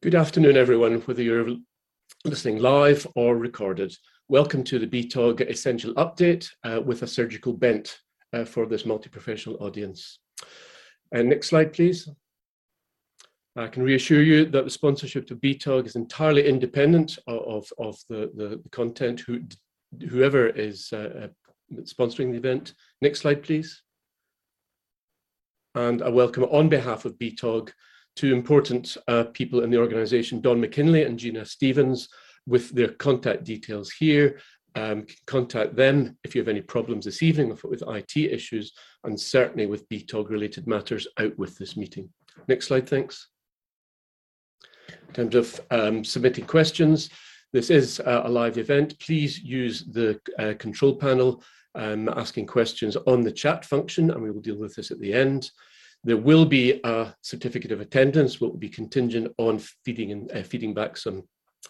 Good afternoon, everyone, whether you're listening live or recorded. Welcome to the BTOG Essential Update uh, with a surgical bent uh, for this multi-professional audience. Uh, next slide, please. I can reassure you that the sponsorship to BTOG is entirely independent of, of the, the, the content, who, whoever is uh, uh, sponsoring the event. Next slide, please. And a welcome on behalf of BTOG two important uh, people in the organization, Don McKinley and Gina Stevens, with their contact details here. Um, contact them if you have any problems this evening with IT issues and certainly with BTOG related matters out with this meeting. Next slide, thanks. In terms of um, submitting questions, this is a live event. Please use the uh, control panel um, asking questions on the chat function and we will deal with this at the end. There will be a certificate of attendance, but will be contingent on feeding and uh, feeding back some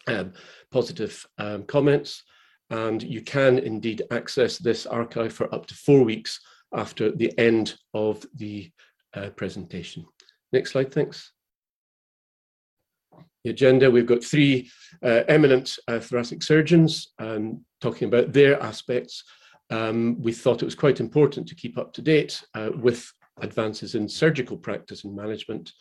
um, positive um, comments. And you can indeed access this archive for up to four weeks after the end of the uh, presentation. Next slide, thanks. The agenda, we've got three uh, eminent uh, thoracic surgeons um, talking about their aspects. Um, we thought it was quite important to keep up to date uh, with advances in surgical practice and management.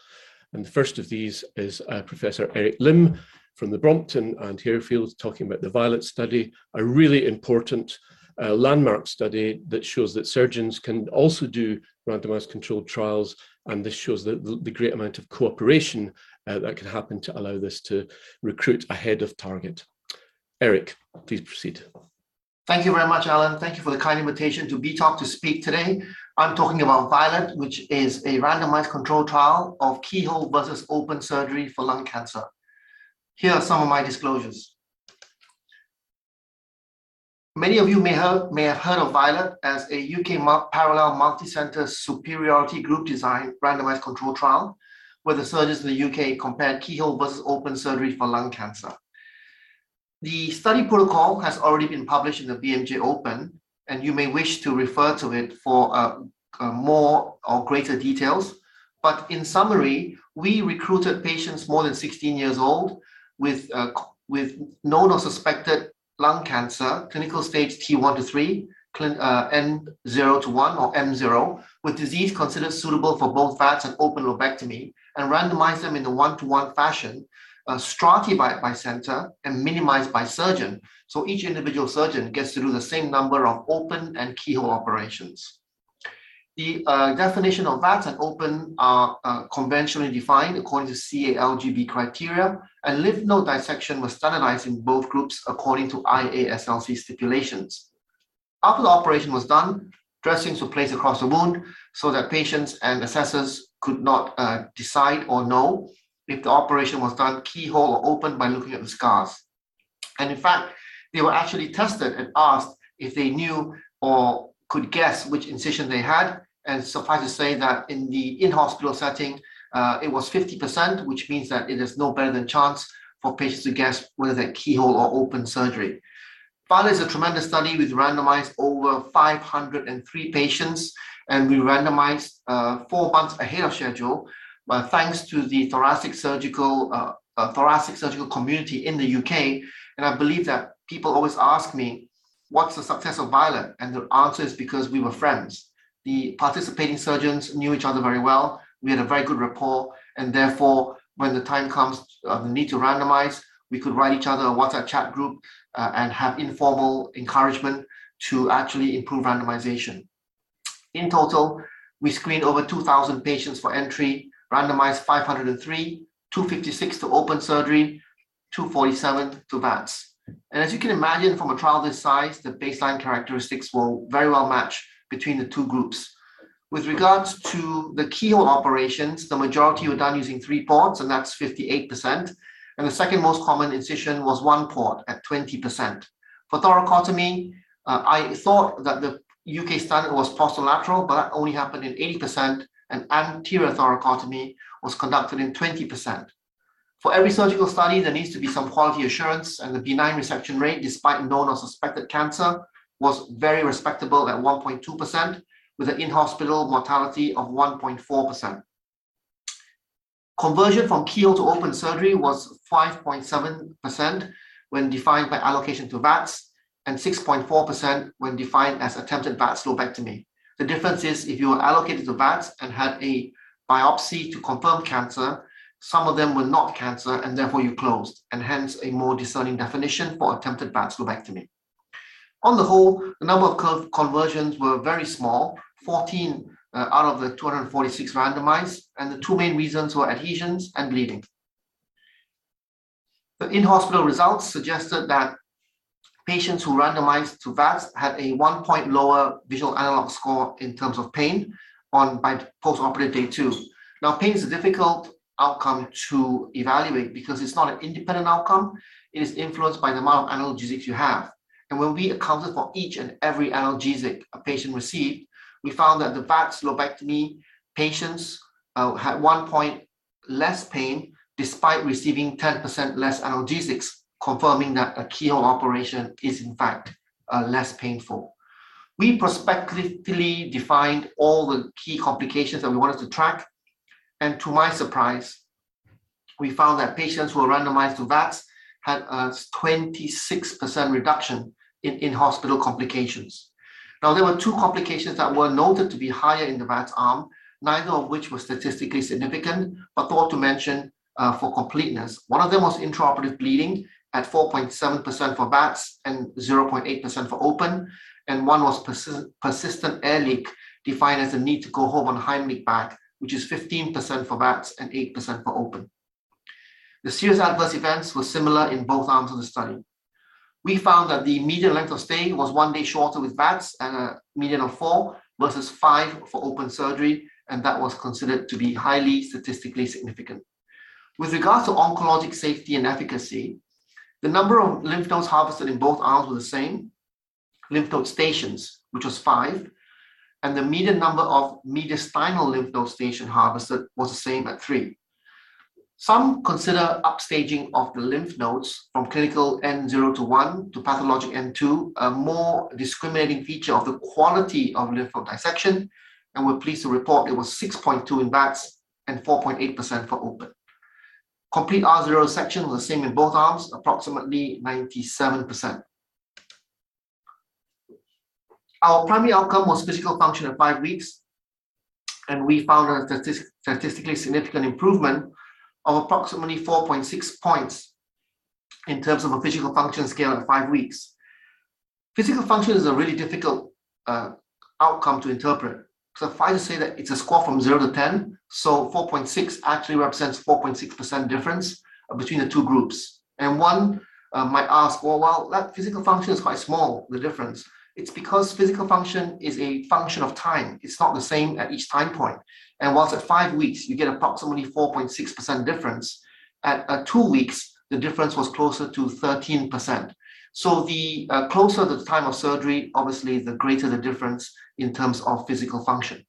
And the first of these is uh, Professor Eric Lim from the Brompton and Harefield talking about the Violet study, a really important uh, landmark study that shows that surgeons can also do randomized controlled trials. And this shows the, the great amount of cooperation uh, that can happen to allow this to recruit ahead of target. Eric, please proceed. Thank you very much, Alan. Thank you for the kind invitation to BTOG to speak today. I'm talking about Violet, which is a randomized controlled trial of keyhole versus open surgery for lung cancer. Here are some of my disclosures. Many of you may have, may have heard of Violet as a UK parallel multi-center superiority group design randomized control trial, where the surgeons in the UK compared keyhole versus open surgery for lung cancer. The study protocol has already been published in the BMJ Open, and you may wish to refer to it for uh, uh, more or greater details. But in summary, we recruited patients more than 16 years old with, uh, with known or suspected lung cancer, clinical stage T1 to 3, uh, N0 to 1 or M0, with disease considered suitable for both VATS and open lobectomy, and randomized them in a one-to-one fashion uh, stratified by center and minimized by surgeon. So each individual surgeon gets to do the same number of open and keyhole operations. The uh, definition of VATS and open are uh, conventionally defined according to CALGB criteria, and lymph node dissection was standardized in both groups according to IASLC stipulations. After the operation was done, dressings were placed across the wound so that patients and assessors could not uh, decide or know if the operation was done keyhole or open by looking at the scars. And in fact, they were actually tested and asked if they knew or could guess which incision they had. And suffice to say that in the in-hospital setting, uh, it was 50%, which means that it is no better than chance for patients to guess whether they're keyhole or open surgery. Violet is a tremendous study. We've randomized over 503 patients, and we randomized uh, four months ahead of schedule but thanks to the thoracic surgical uh, uh, thoracic surgical community in the UK. And I believe that people always ask me, what's the success of Violet? And the answer is because we were friends. The participating surgeons knew each other very well. We had a very good rapport. And therefore, when the time comes, uh, the need to randomize, we could write each other a WhatsApp chat group uh, and have informal encouragement to actually improve randomization. In total, we screened over 2,000 patients for entry randomized 503, 256 to open surgery, 247 to VATS. And as you can imagine from a trial this size, the baseline characteristics will very well match between the two groups. With regards to the keyhole operations, the majority were done using three ports, and that's 58%. And the second most common incision was one port at 20%. For thoracotomy, uh, I thought that the UK standard was posterolateral, but that only happened in 80%, and anterior thoracotomy was conducted in 20%. For every surgical study, there needs to be some quality assurance, and the benign resection rate, despite known or suspected cancer, was very respectable at 1.2%, with an in-hospital mortality of 1.4%. Conversion from keyhole to open surgery was 5.7% when defined by allocation to VATS and 6.4% when defined as attempted VATS lobectomy. The difference is if you were allocated to VATS and had a biopsy to confirm cancer, some of them were not cancer and therefore you closed, and hence a more discerning definition for attempted VATS lobectomy. On the whole, the number of conversions were very small, 14 uh, out of the 246 randomized, and the two main reasons were adhesions and bleeding. The in-hospital results suggested that patients who randomized to VATS had a one point lower visual analog score in terms of pain on by post-operative day two. Now, pain is a difficult outcome to evaluate because it's not an independent outcome. It is influenced by the amount of analgesics you have. And when we accounted for each and every analgesic a patient received, we found that the VATS lobectomy patients uh, had one point less pain despite receiving 10% less analgesics confirming that a keyhole operation is in fact uh, less painful. We prospectively defined all the key complications that we wanted to track. And to my surprise, we found that patients who were randomized to VATS had a 26% reduction in in-hospital complications. Now, there were two complications that were noted to be higher in the VATS arm, neither of which was statistically significant, but thought to mention uh, for completeness. One of them was intraoperative bleeding, at 4.7% for VATS and 0.8% for open, and one was persi persistent air leak, defined as the need to go home on Heimlich back, which is 15% for VATS and 8% for open. The serious adverse events were similar in both arms of the study. We found that the median length of stay was one day shorter with VATS and a median of four versus five for open surgery, and that was considered to be highly statistically significant. With regards to oncologic safety and efficacy, the number of lymph nodes harvested in both arms was the same, lymph node stations, which was five, and the median number of mediastinal lymph node station harvested was the same at three. Some consider upstaging of the lymph nodes from clinical N0 to 1 to pathologic N2 a more discriminating feature of the quality of lymph node dissection, and we're pleased to report it was 6.2 in VATS and 4.8% for open. Complete R0 section was the same in both arms, approximately 97%. Our primary outcome was physical function at five weeks, and we found a statistically significant improvement of approximately 4.6 points in terms of a physical function scale at five weeks. Physical function is a really difficult uh, outcome to interpret Suffice to say that it's a score from 0 to 10. So 4.6 actually represents 4.6% difference uh, between the two groups. And one uh, might ask, well, well, that physical function is quite small, the difference. It's because physical function is a function of time. It's not the same at each time point. And whilst at five weeks, you get approximately 4.6% difference, at uh, two weeks, the difference was closer to 13%. So the uh, closer the time of surgery, obviously, the greater the difference in terms of physical function.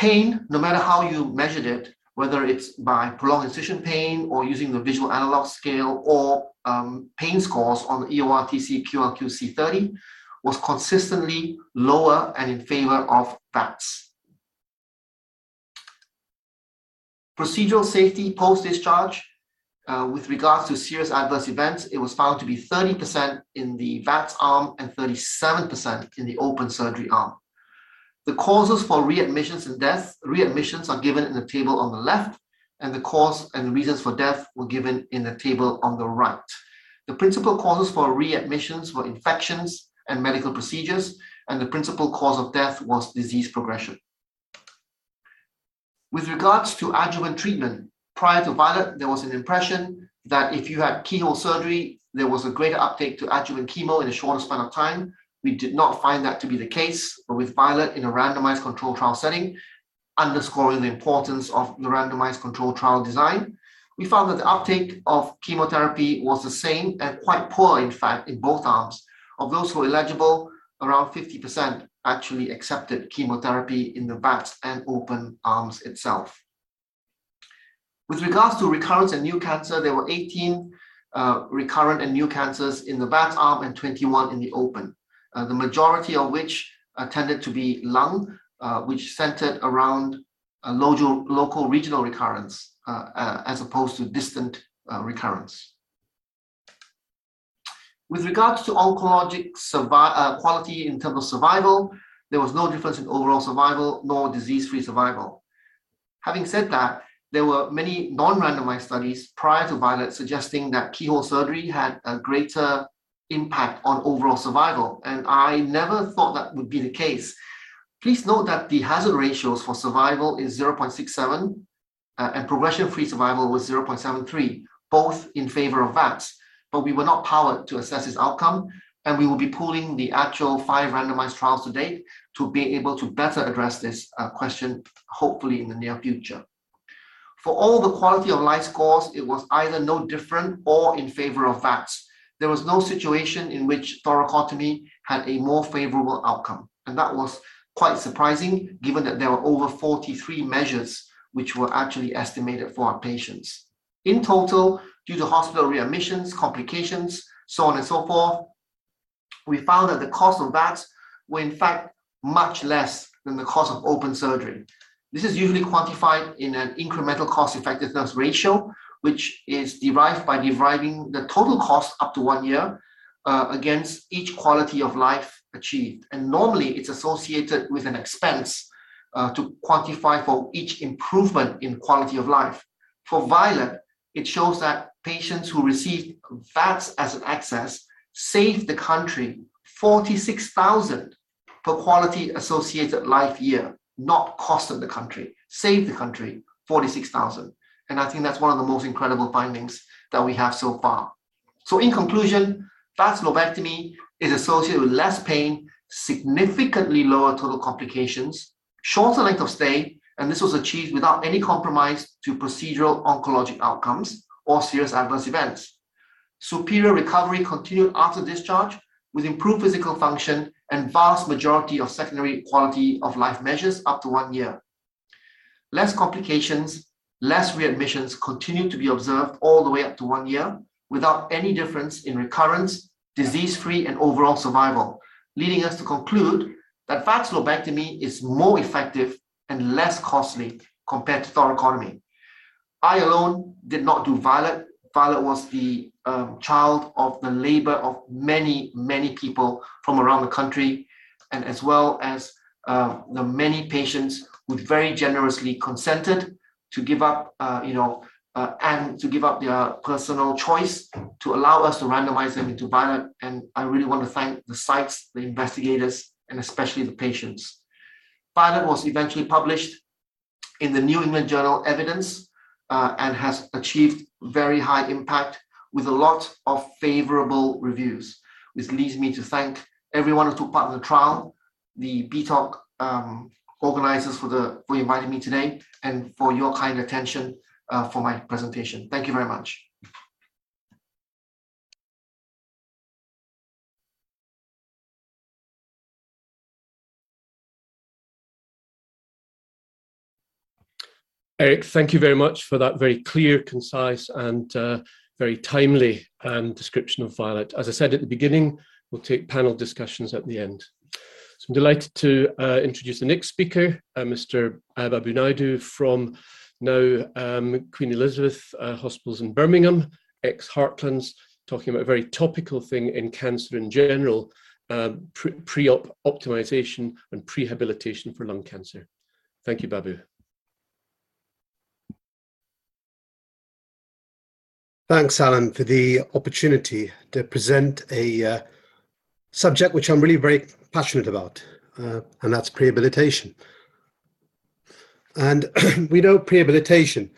Pain, no matter how you measured it, whether it's by prolonged incision pain or using the visual analog scale or um, pain scores on the EORTC QLQ-C30, was consistently lower and in favor of VATS. Procedural safety post-discharge, uh, with regards to serious adverse events, it was found to be 30% in the VATS arm and 37% in the open surgery arm. The causes for readmissions and death, readmissions are given in the table on the left, and the cause and reasons for death were given in the table on the right. The principal causes for readmissions were infections and medical procedures, and the principal cause of death was disease progression. With regards to adjuvant treatment, prior to Violet, there was an impression that if you had keyhole surgery, there was a greater uptake to adjuvant chemo in a shorter span of time. We did not find that to be the case, but with Violet in a randomized control trial setting, underscoring the importance of the randomized control trial design, we found that the uptake of chemotherapy was the same and quite poor, in fact, in both arms. Of those who were eligible, around 50% actually accepted chemotherapy in the VATS and open arms itself. With regards to recurrence and new cancer, there were 18 uh, recurrent and new cancers in the VATS arm and 21 in the open, the majority of which uh, tended to be lung, uh, which centered around a local, local regional recurrence uh, uh, as opposed to distant uh, recurrence. With regards to oncologic uh, quality in terms of survival, there was no difference in overall survival nor disease-free survival. Having said that, there were many non-randomized studies prior to Violet suggesting that keyhole surgery had a greater impact on overall survival. And I never thought that would be the case. Please note that the hazard ratios for survival is 0.67 uh, and progression-free survival was 0.73, both in favor of VATS. But we were not powered to assess its outcome, and we will be pooling the actual five randomized trials to date to be able to better address this uh, question, hopefully in the near future. For all the quality of life scores, it was either no different or in favor of VATS. There was no situation in which thoracotomy had a more favorable outcome. And that was quite surprising, given that there were over 43 measures which were actually estimated for our patients. In total, due to hospital readmissions, complications, so on and so forth, we found that the cost of VATS were in fact much less than the cost of open surgery. This is usually quantified in an incremental cost effectiveness ratio, which is derived by deriving the total cost up to one year uh, against each quality of life achieved. And normally it's associated with an expense uh, to quantify for each improvement in quality of life. For Violet, it shows that patients who received VATS as an access saved the country 46,000 per quality associated life year not costed the country, saved the country 46,000. And I think that's one of the most incredible findings that we have so far. So in conclusion, VATS lobectomy is associated with less pain, significantly lower total complications, shorter length of stay, and this was achieved without any compromise to procedural oncologic outcomes or serious adverse events. Superior recovery continued after discharge with improved physical function and vast majority of secondary quality of life measures up to one year. Less complications, less readmissions continue to be observed all the way up to one year without any difference in recurrence, disease-free, and overall survival, leading us to conclude that VATS lobectomy is more effective and less costly compared to thoracotomy. I alone did not do Violet. Violet was the um, child of the labor of many, many people from around the country, and as well as uh, the many patients who very generously consented to give up, uh, you know, uh, and to give up their personal choice to allow us to randomize them into Violet. And I really want to thank the sites, the investigators, and especially the patients. Violet was eventually published in the New England Journal Evidence uh, and has achieved very high impact with a lot of favorable reviews, which leads me to thank everyone who took part in the trial, the BTOG um, organizers for the for inviting me today, and for your kind attention uh, for my presentation. Thank you very much. Eric, thank you very much for that very clear, concise, and uh, very timely um, description of Violet. As I said at the beginning, we'll take panel discussions at the end. So I'm delighted to uh, introduce the next speaker, uh, Mr. Babu Naidu from now um, Queen Elizabeth uh, Hospitals in Birmingham, ex-Heartlands, talking about a very topical thing in cancer in general, uh, pre-op optimization and prehabilitation for lung cancer. Thank you, Babu. Thanks, Alan, for the opportunity to present a uh, subject which I'm really very passionate about, uh, and that's prehabilitation. And we know prehabilitation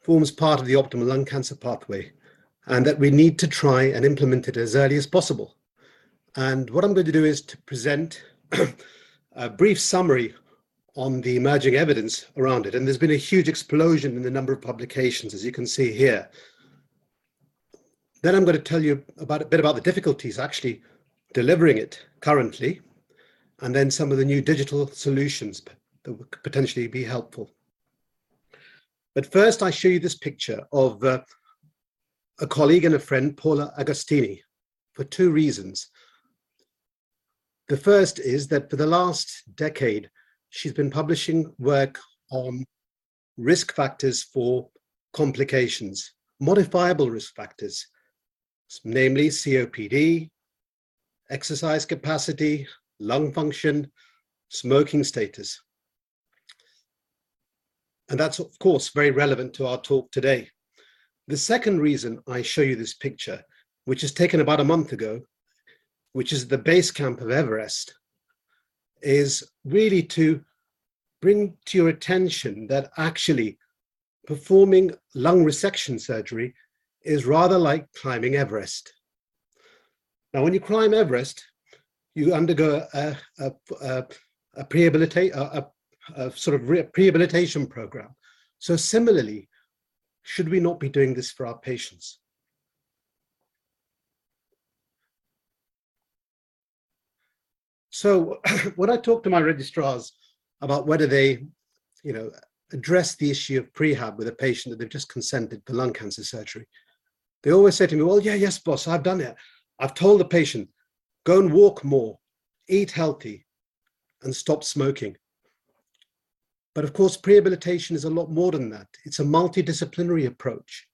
forms part of the optimal lung cancer pathway, and that we need to try and implement it as early as possible. And what I'm going to do is to present a brief summary on the emerging evidence around it. And there's been a huge explosion in the number of publications, as you can see here. Then I'm going to tell you about a bit about the difficulties actually delivering it currently, and then some of the new digital solutions that would potentially be helpful. But first, I show you this picture of uh, a colleague and a friend, Paula Agostini, for two reasons. The first is that for the last decade, she's been publishing work on risk factors for complications, modifiable risk factors, namely COPD, exercise capacity, lung function, smoking status. And that's, of course, very relevant to our talk today. The second reason I show you this picture, which is taken about a month ago, which is the base camp of Everest, is really to bring to your attention that actually performing lung resection surgery is rather like climbing Everest. Now, when you climb Everest, you undergo a, a, a, a, prehabilitate, a, a, sort of rehabilitation program. So similarly, should we not be doing this for our patients? So when I talk to my registrars about whether they, you know, address the issue of prehab with a patient that they've just consented for lung cancer surgery, they always say to me, well, yeah, yes, boss, I've done it. I've told the patient, go and walk more, eat healthy, and stop smoking. But of course, prehabilitation is a lot more than that. It's a multidisciplinary approach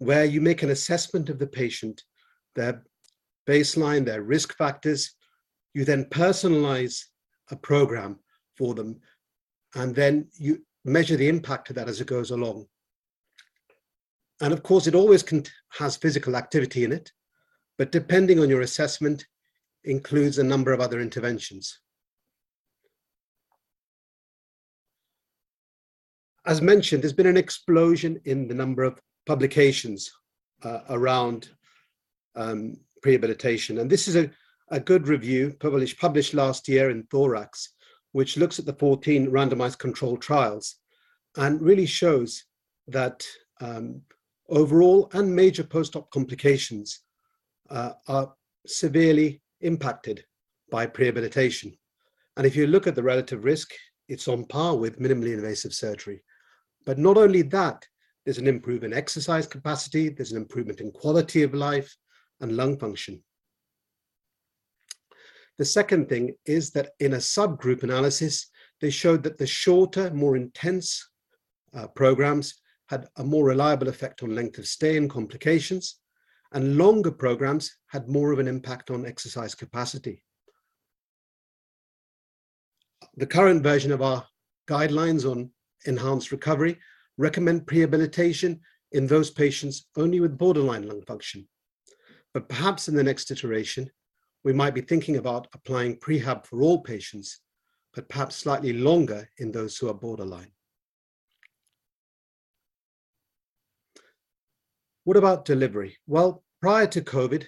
where you make an assessment of the patient, their baseline, their risk factors. You then personalize a program for them, and then you measure the impact of that as it goes along. And of course, it always has physical activity in it, but depending on your assessment, includes a number of other interventions. As mentioned, there's been an explosion in the number of publications uh, around um, prehabilitation. And this is a, a good review published, published last year in Thorax, which looks at the 14 randomized controlled trials and really shows that um, overall and major post-op complications uh, are severely impacted by prehabilitation. And if you look at the relative risk, it's on par with minimally invasive surgery. But not only that, there's an improvement in exercise capacity, there's an improvement in quality of life and lung function. The second thing is that in a subgroup analysis, they showed that the shorter, more intense uh, programs had a more reliable effect on length of stay and complications, and longer programs had more of an impact on exercise capacity. The current version of our guidelines on enhanced recovery recommend prehabilitation in those patients only with borderline lung function. But perhaps in the next iteration, we might be thinking about applying prehab for all patients, but perhaps slightly longer in those who are borderline. What about delivery? Well, prior to COVID,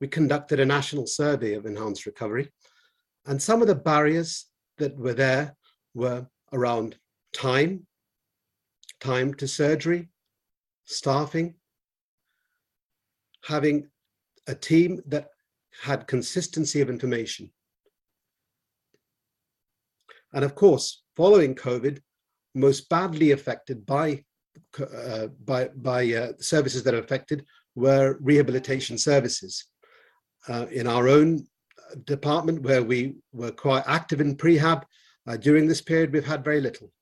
we conducted a national survey of enhanced recovery, and some of the barriers that were there were around time, time to surgery, staffing, having a team that had consistency of information. And of course, following COVID, most badly affected by uh, by by uh, services that are affected were rehabilitation services. Uh, in our own department, where we were quite active in prehab, uh, during this period, we've had very little.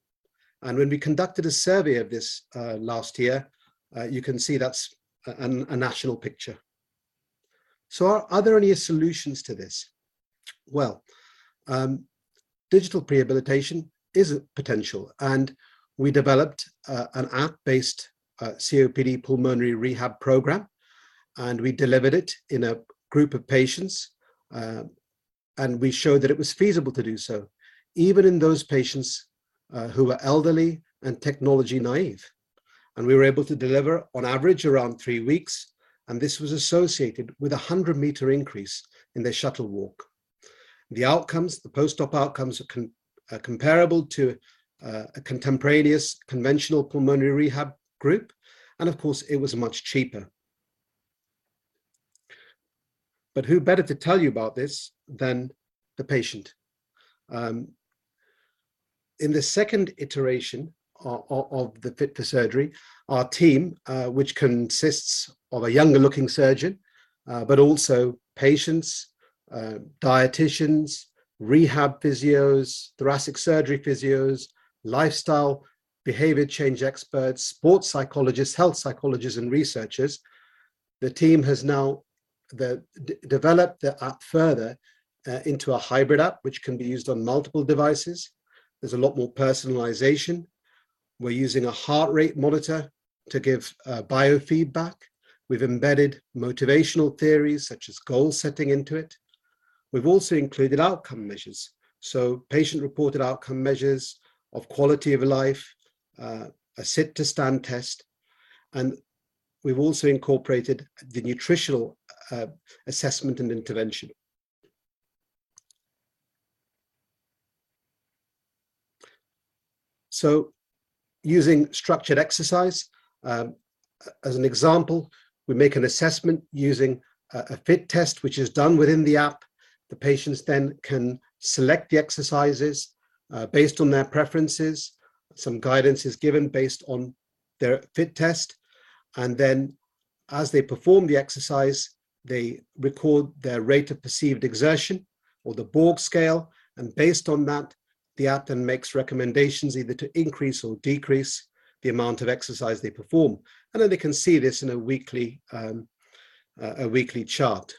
And when we conducted a survey of this uh, last year, uh, you can see that's a, a, national picture. So are, are, there any solutions to this? Well, um, digital prehabilitation is a potential. And we developed uh, an app-based uh, COPD pulmonary rehab program, and we delivered it in a group of patients, uh, and we showed that it was feasible to do so, even in those patients uh, who were elderly and technology naive. And we were able to deliver on average around three weeks, and this was associated with a 100 meter increase in their shuttle walk. The outcomes, the post-op outcomes are, con- are comparable to uh, a contemporaneous conventional pulmonary rehab group. And of course, it was much cheaper. But who better to tell you about this than the patient? Um, in the second iteration of, of, the Fit for Surgery, our team, uh, which consists of a younger looking surgeon, uh, but also patients, uh, dietitians, rehab physios, thoracic surgery physios, lifestyle, behavior change experts, sports psychologists, health psychologists, and researchers. The team has now the, d- developed the app further uh, into a hybrid app, which can be used on multiple devices. There's a lot more personalization. We're using a heart rate monitor to give uh, biofeedback. We've embedded motivational theories such as goal setting into it. We've also included outcome measures. So patient reported outcome measures of quality of life, uh, a sit to stand test. And we've also incorporated the nutritional uh, assessment and intervention. So using structured exercise, um, as an example, we make an assessment using a, a fit test, which is done within the app. The patients then can select the exercises uh, based on their preferences. Some guidance is given based on their fit test. And then as they perform the exercise, they record their rate of perceived exertion or the Borg scale. And based on that, the app then makes recommendations either to increase or decrease the amount of exercise they perform. And then they can see this in a weekly, um, uh, a weekly chart.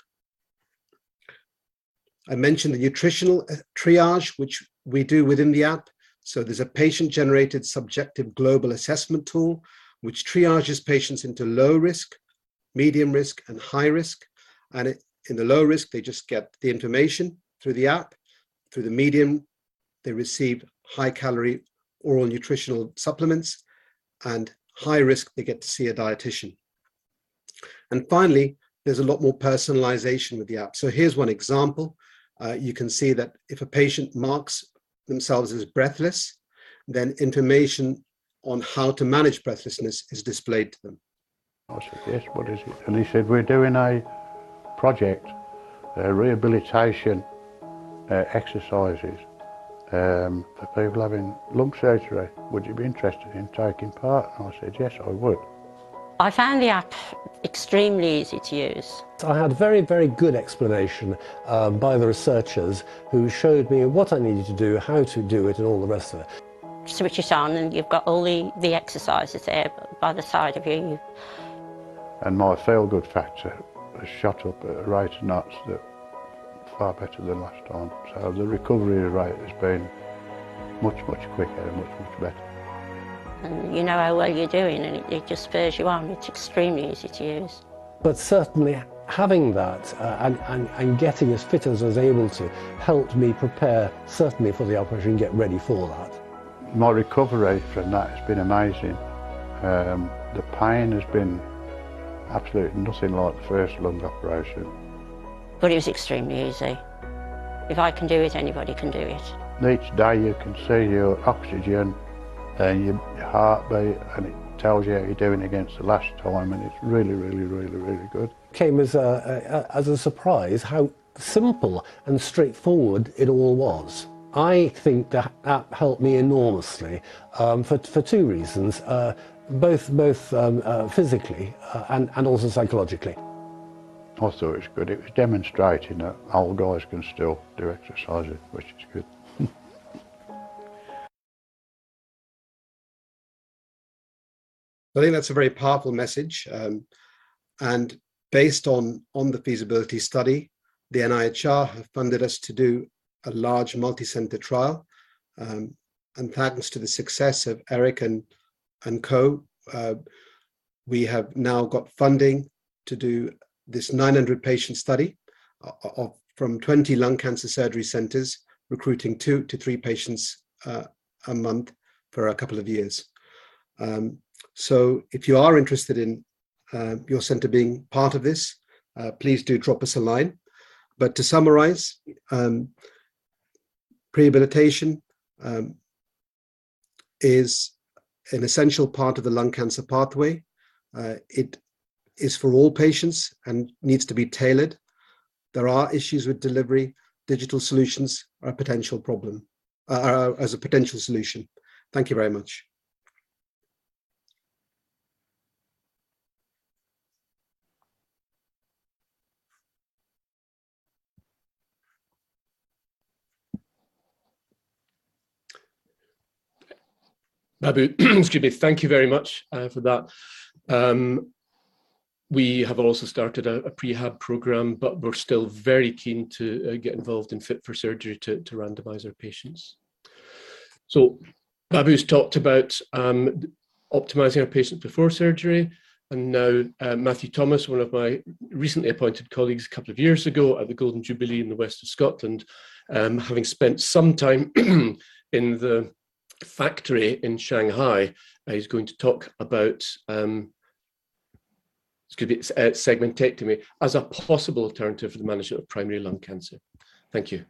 I mentioned the nutritional uh, triage, which we do within the app. So there's a patient generated subjective global assessment tool, which triages patients into low risk, medium risk, and high risk. And it, in the low risk, they just get the information through the app. Through the medium, they receive high calorie oral nutritional supplements. And high risk, they get to see a dietitian. And finally, there's a lot more personalization with the app. So here's one example. Uh, you can see that if a patient marks themselves as breathless, then information on how to manage breathlessness is displayed to them. I said, yes, what is it? And he said, we're doing a project, uh, rehabilitation uh, exercises um, for people having lung surgery. Would you be interested in taking part? And I said, yes, I would. I found the app extremely easy to use. I had a very, very good explanation um, by the researchers who showed me what I needed to do, how to do it, and all the rest of it. Switch it on and you've got all the, the exercises there by the side of you. And my feel-good factor has shot up at a rate of knots that far better than last time. So the recovery rate has been much, much quicker and much, much better. And you know how well you're doing and it, it just spurs you on. It's extremely easy to use. But certainly having that uh, and, and, and getting as fit as I was able to helped me prepare certainly for the operation and get ready for that. My recovery from that has been amazing. Um, the pain has been absolutely nothing like the first lung operation. But it was extremely easy. If I can do it, anybody can do it. Each day you can see your oxygen and your heartbeat and it tells you how you're doing against the last time and it's really, really, really, really good. Came as a, a, as a surprise how simple and straightforward it all was. I think that that helped me enormously um, for, for two reasons, uh, both, both um, uh, physically uh, and, and also psychologically. I thought it was good. It was demonstrating that old guys can still do exercises, which is good. I think that's a very powerful message. Um, and based on, on the feasibility study, the NIHR have funded us to do a large multi-center trial. Um, and thanks to the success of Eric and, and co, uh, we have now got funding to do this 900 patient study of, of, from 20 lung cancer surgery centers, recruiting two to three patients uh, a month for a couple of years. Um, so if you are interested in uh, your center being part of this, uh, please do drop us a line. But to summarize, um, prehabilitation um, is an essential part of the lung cancer pathway. Uh, it is for all patients and needs to be tailored. There are issues with delivery. Digital solutions are a potential problem, uh, as a potential solution. Thank you very much. Babu, excuse me, thank you very much uh, for that. Um, we have also started a, a, prehab program, but we're still very keen to uh, get involved in fit for surgery to, to randomize our patients. So Babu's talked about um, optimizing our patients before surgery. And now uh, Matthew Thomas, one of my recently appointed colleagues a couple of years ago at the Golden Jubilee in the west of Scotland, um, having spent some time in the factory in Shanghai, uh, he's going to talk about um, it's going to be segmentectomy as a possible alternative for the management of primary lung cancer. Thank you.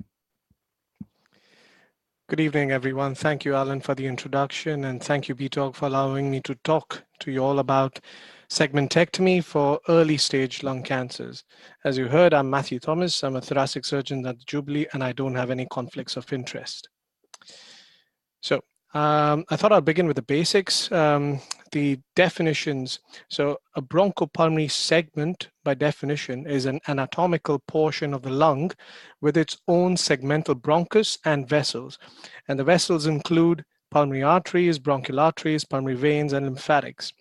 Good evening, everyone. Thank you, Alan, for the introduction, and thank you, BTOG, for allowing me to talk to you all about segmentectomy for early stage lung cancers. As you heard, I'm Matthew Thomas. I'm a thoracic surgeon at Jubilee, and I don't have any conflicts of interest. So um, I thought I'd begin with the basics, um, the definitions. So a bronchopulmonary segment, by definition, is an anatomical portion of the lung with its own segmental bronchus and vessels. And the vessels include pulmonary arteries, bronchial arteries, pulmonary veins, and lymphatics.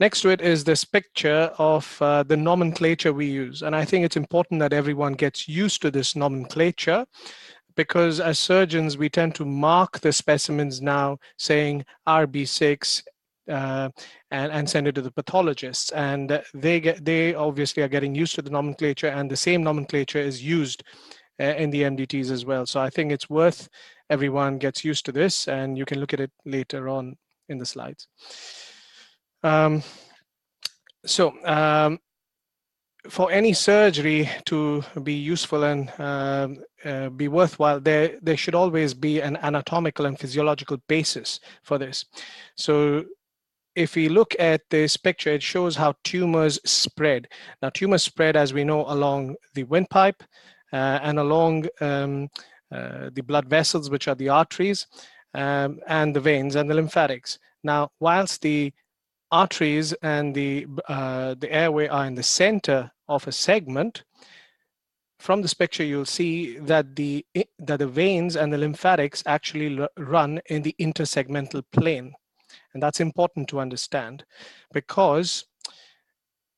Next to it is this picture of uh, the nomenclature we use. And I think it's important that everyone gets used to this nomenclature because as surgeons, we tend to mark the specimens now saying RB6 uh, and, and send it to the pathologists. And they get they obviously are getting used to the nomenclature and the same nomenclature is used uh, in the MDTs as well. So I think it's worth everyone gets used to this and you can look at it later on in the slides. Um, so um, for any surgery to be useful and uh, uh, be worthwhile, there, there should always be an anatomical and physiological basis for this. So if we look at this picture, it shows how tumors spread. Now, tumors spread, as we know, along the windpipe uh, and along um, uh, the blood vessels, which are the arteries, um, and the veins and the lymphatics. Now, whilst the arteries and the, uh, the airway are in the center of a segment, from this picture, you'll see that the, that the veins and the lymphatics actually run in the intersegmental plane. And that's important to understand because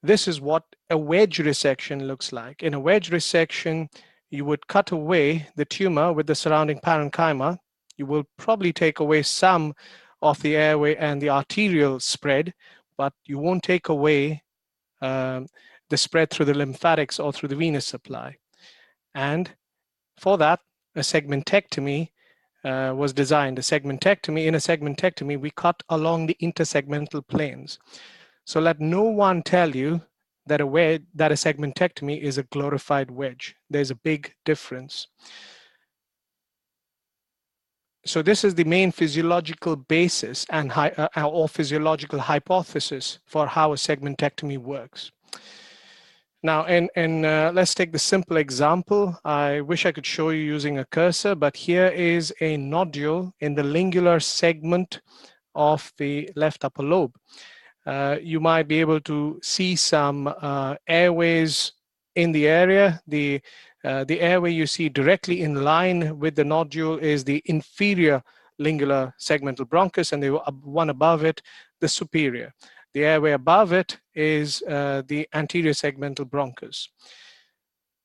this is what a wedge resection looks like. In a wedge resection, you would cut away the tumor with the surrounding parenchyma. You will probably take away some of the airway and the arterial spread, but you won't take away um, the spread through the lymphatics or through the venous supply. And for that, a segmentectomy uh, was designed. A segmentectomy, in a segmentectomy, we cut along the intersegmental planes. So let no one tell you that a wedge, that a segmentectomy is a glorified wedge. There's a big difference. So this is the main physiological basis and uh, or physiological hypothesis for how a segmentectomy works. Now, and, and uh, let's take the simple example. I wish I could show you using a cursor, but here is a nodule in the lingular segment of the left upper lobe. Uh, you might be able to see some uh, airways in the area. The, uh, the airway you see directly in line with the nodule is the inferior lingular segmental bronchus, and the one above it, the superior. The airway above it is uh, the anterior segmental bronchus.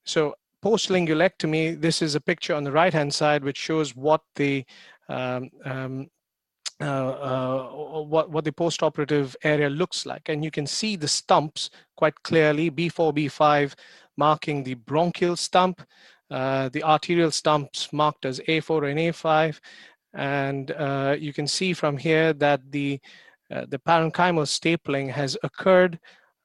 So post-lingulectomy, this is a picture on the right-hand side which shows what the um, um, uh, uh, what, what the postoperative area looks like. And you can see the stumps quite clearly, B4, B5 marking the bronchial stump, uh, the arterial stumps marked as A4 and A5. And uh, you can see from here that the uh, the parenchymal stapling has occurred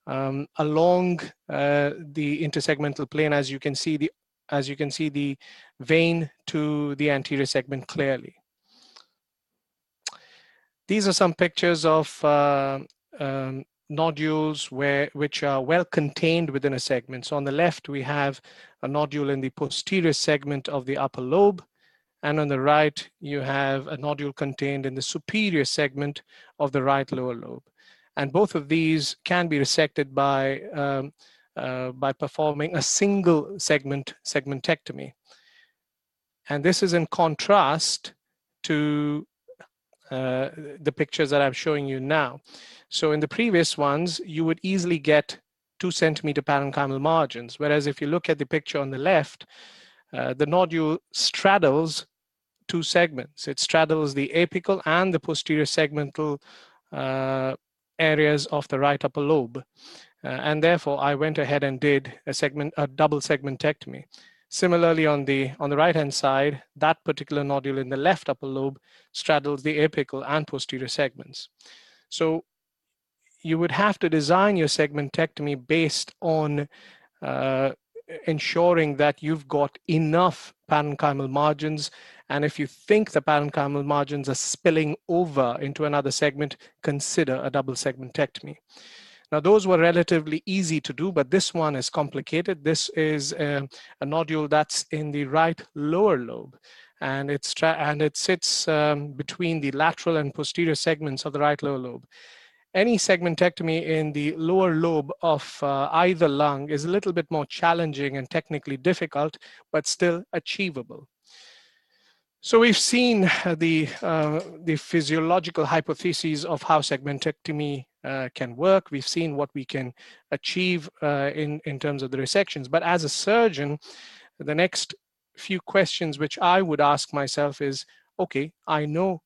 um, along uh, the intersegmental plane as you can see the as you can see the vein to the anterior segment clearly. These are some pictures of uh, um, nodules where which are well contained within a segment. So on the left we have a nodule in the posterior segment of the upper lobe and on the right, you have a nodule contained in the superior segment of the right lower lobe. And both of these can be resected by, um, uh, by performing a single segment segmentectomy. And this is in contrast to uh, the pictures that I'm showing you now. So in the previous ones, you would easily get two centimeter parenchymal margins. Whereas if you look at the picture on the left, uh, the nodule straddles two segments. It straddles the apical and the posterior segmental uh, areas of the right upper lobe. Uh, and therefore, I went ahead and did a segment, a double segmentectomy. Similarly, on the on the right hand side, that particular nodule in the left upper lobe straddles the apical and posterior segments. So you would have to design your segmentectomy based on uh, ensuring that you've got enough parenchymal margins. And if you think the parenchymal margins are spilling over into another segment, consider a double segmentectomy. Now, those were relatively easy to do, but this one is complicated. This is a, um, a nodule that's in the right lower lobe, and, it's and it sits um, between the lateral and posterior segments of the right lower lobe any segmentectomy in the lower lobe of uh, either lung is a little bit more challenging and technically difficult, but still achievable. So we've seen the, uh, the physiological hypotheses of how segmentectomy uh, can work. We've seen what we can achieve uh, in, in terms of the resections. But as a surgeon, the next few questions which I would ask myself is, okay, I know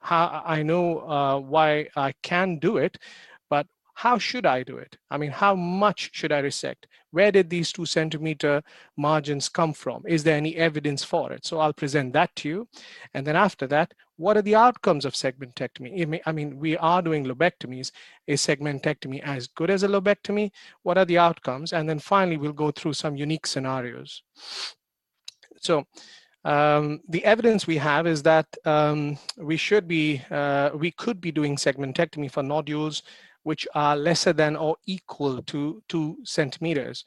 how I know uh, why I can do it, but how should I do it? I mean, how much should I resect? Where did these two centimeter margins come from? Is there any evidence for it? So I'll present that to you. And then after that, what are the outcomes of segmentectomy? I mean, we are doing lobectomies. Is segmentectomy as good as a lobectomy? What are the outcomes? And then finally, we'll go through some unique scenarios. So um, the evidence we have is that um, we should be, uh, we could be doing segmentectomy for nodules which are lesser than or equal to two centimeters.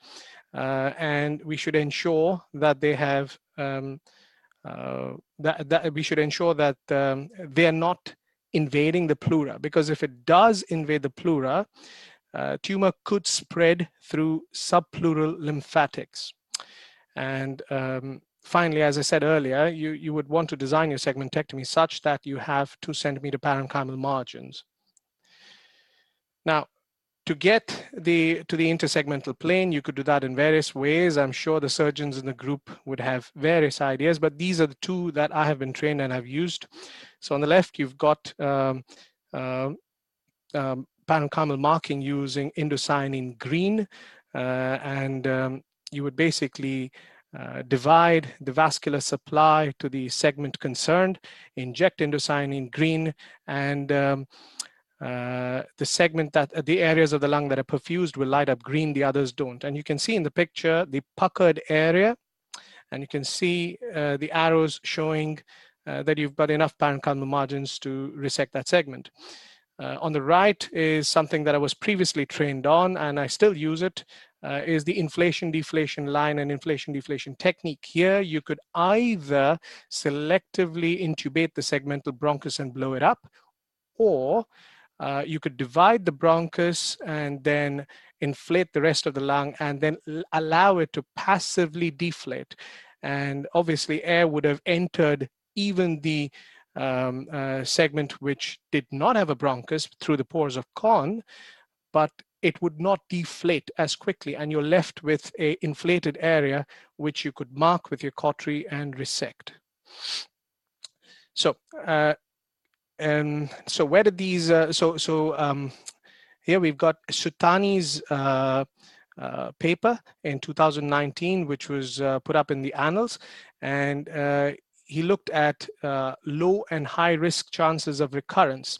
Uh, and we should ensure that they have, um, that, that we should ensure that um, they're not invading the pleura because if it does invade the pleura, uh, tumor could spread through subpleural lymphatics. And um, finally, as I said earlier, you, you would want to design your segmentectomy such that you have two centimeter parenchymal margins. Now, to get the to the intersegmental plane, you could do that in various ways. I'm sure the surgeons in the group would have various ideas, but these are the two that I have been trained and have used. So on the left, you've got um, uh, um, parenchymal marking using indocyanine green, uh, and um, you would basically uh, divide the vascular supply to the segment concerned, inject indocyanine green, and um, uh, the segment that uh, the areas of the lung that are perfused will light up green, the others don't. And you can see in the picture the puckered area, and you can see uh, the arrows showing uh, that you've got enough parenchymal margins to resect that segment. Uh, on the right is something that I was previously trained on, and I still use it is the inflation deflation line and inflation deflation technique. Here, you could either selectively intubate the segmental bronchus and blow it up, or uh, you could divide the bronchus and then inflate the rest of the lung and then allow it to passively deflate. And obviously, air would have entered even the um, uh, segment which did not have a bronchus through the pores of Kohn, but it would not deflate as quickly and you're left with a inflated area which you could mark with your cautery and resect. So, uh, and so where did these, uh, so, so um, here we've got Tsutani's uh, uh, paper in 2019, which was uh, put up in the annals. And uh, he looked at uh, low and high risk chances of recurrence.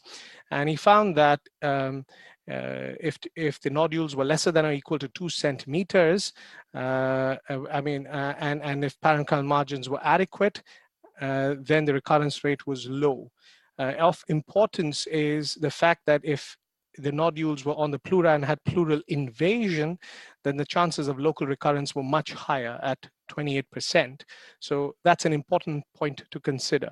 And he found that um, uh, if if the nodules were lesser than or equal to two centimeters, uh, I mean, uh, and and if parenchymal margins were adequate, then the recurrence rate was low. Of importance is the fact that if the nodules were on the pleura and had pleural invasion, then the chances of local recurrence were much higher at 28%. So that's an important point to consider.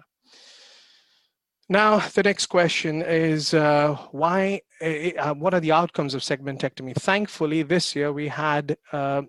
Now, the next question is uh, why, uh, uh, what are the outcomes of segmentectomy? Thankfully, this year we had uh,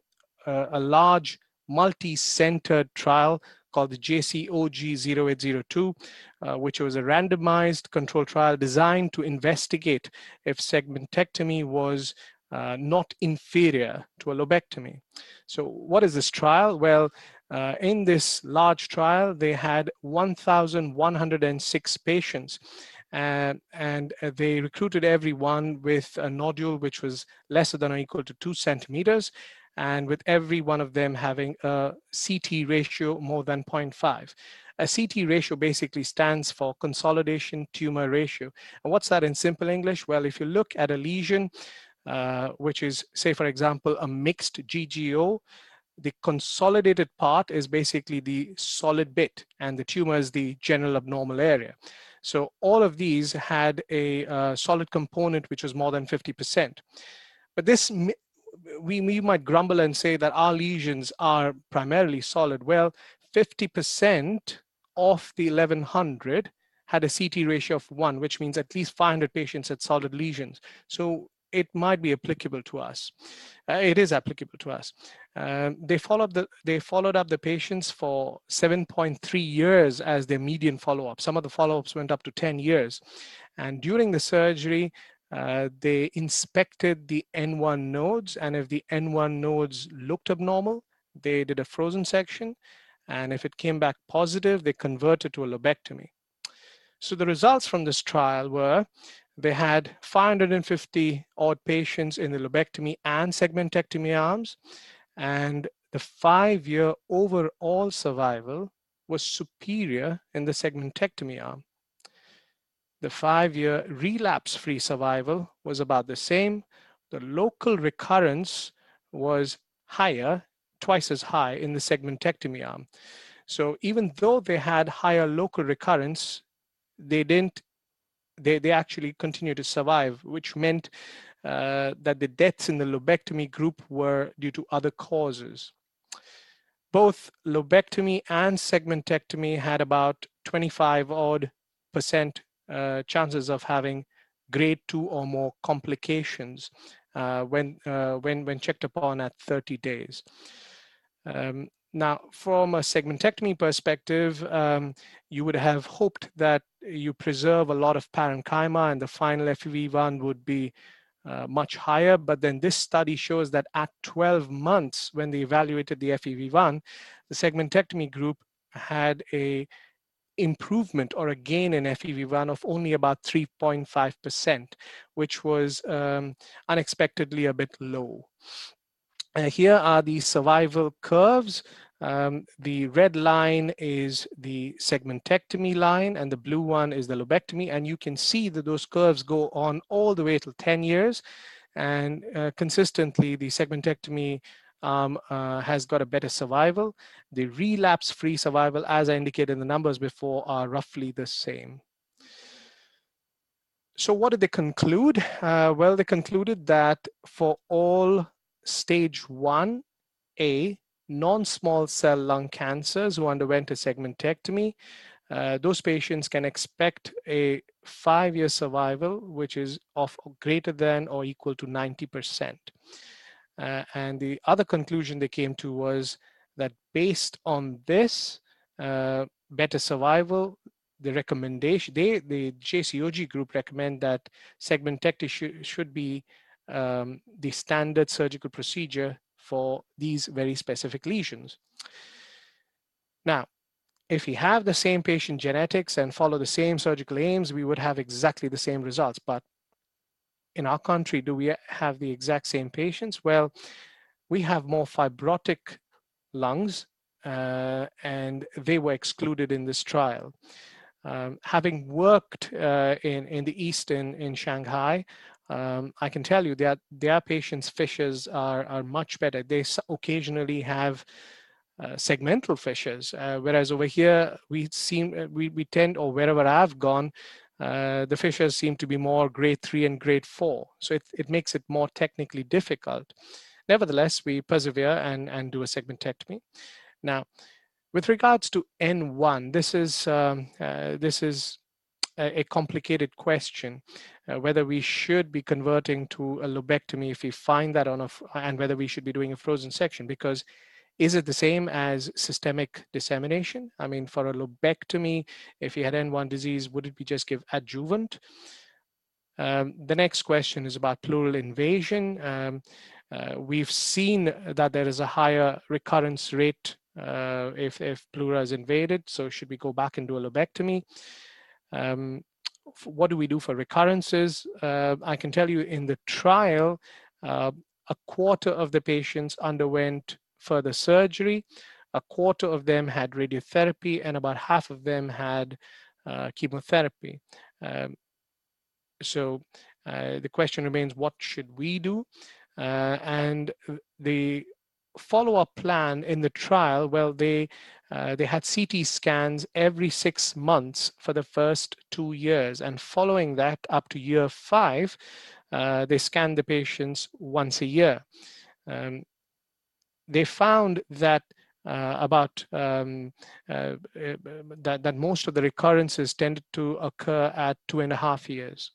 a large multi-centered trial called the JCOG0802, uh, which was a randomized control trial designed to investigate if segmentectomy was uh, not inferior to a lobectomy. So what is this trial? Well, uh, in this large trial, they had 1,106 patients and, and uh, they recruited everyone with a nodule which was lesser than or equal to two centimeters and with every one of them having a CT ratio more than 0.5. A CT ratio basically stands for consolidation tumor ratio. And what's that in simple English? Well, if you look at a lesion, uh, which is, say, for example, a mixed GGO, the consolidated part is basically the solid bit and the tumor is the general abnormal area. So all of these had a uh, solid component which was more than 50%. But this, we, we might grumble and say that our lesions are primarily solid. Well, 50% of the 1100 had a CT ratio of one, which means at least 500 patients had solid lesions. So it might be applicable to us. Uh, it is applicable to us. Um, they followed the they followed up the patients for 7.3 years as their median follow-up. Some of the follow-ups went up to 10 years, and during the surgery, uh, they inspected the N1 nodes, and if the N1 nodes looked abnormal, they did a frozen section, and if it came back positive, they converted to a lobectomy. So the results from this trial were they had 550 odd patients in the lobectomy and segmentectomy arms, and the five-year overall survival was superior in the segmentectomy arm. The five-year relapse-free survival was about the same. The local recurrence was higher, twice as high in the segmentectomy arm. So even though they had higher local recurrence, they didn't, they, they actually continued to survive, which meant uh, that the deaths in the lobectomy group were due to other causes. Both lobectomy and segmentectomy had about 25 odd percent uh, chances of having grade two or more complications uh, when, uh, when, when checked upon at 30 days. Um, now, from a segmentectomy perspective, um, you would have hoped that you preserve a lot of parenchyma and the final FEV1 would be uh, much higher. But then this study shows that at 12 months, when they evaluated the FEV1, the segmentectomy group had a improvement or a gain in FEV1 of only about 3.5%, which was um, unexpectedly a bit low. Uh, here are the survival curves um, the red line is the segmentectomy line and the blue one is the lobectomy. And you can see that those curves go on all the way till 10 years. And uh, consistently, the segmentectomy um, uh, has got a better survival. The relapse-free survival, as I indicated in the numbers before, are roughly the same. So what did they conclude? Uh, well, they concluded that for all stage 1A non-small cell lung cancers who underwent a segmentectomy, uh, those patients can expect a five-year survival, which is of greater than or equal to 90%. Uh, and the other conclusion they came to was that based on this uh, better survival, the recommendation, they, the JCOG group recommend that segmentectomy sh should be um, the standard surgical procedure for these very specific lesions. Now, if we have the same patient genetics and follow the same surgical aims, we would have exactly the same results. But in our country, do we have the exact same patients? Well, we have more fibrotic lungs uh, and they were excluded in this trial. Um, having worked uh, in, in the East in, in Shanghai, um, I can tell you that their patients' fissures are, are much better. They occasionally have uh, segmental fissures, uh, whereas over here we seem uh, we, we tend, or wherever I've gone, uh, the fissures seem to be more grade three and grade four. So it, it makes it more technically difficult. Nevertheless, we persevere and, and do a segmentectomy. Now, with regards to N1, this is um, uh, this is a, complicated question uh, whether we should be converting to a lobectomy if we find that on a, and whether we should be doing a frozen section because is it the same as systemic dissemination? I mean, for a lobectomy, if you had N1 disease, would it be just give adjuvant? Um, the next question is about pleural invasion. Um, uh, we've seen that there is a higher recurrence rate uh, if, if pleura is invaded. So should we go back and do a lobectomy? Um, what do we do for recurrences? Uh, I can tell you in the trial, uh, a quarter of the patients underwent further surgery, a quarter of them had radiotherapy, and about half of them had uh, chemotherapy. Um, so uh, the question remains, what should we do? Uh, and the follow-up plan in the trial, well, they uh, they had CT scans every six months for the first two years, and following that, up to year five, uh, they scanned the patients once a year. Um, they found that uh, about um, uh, uh, that, that most of the recurrences tended to occur at two and a half years.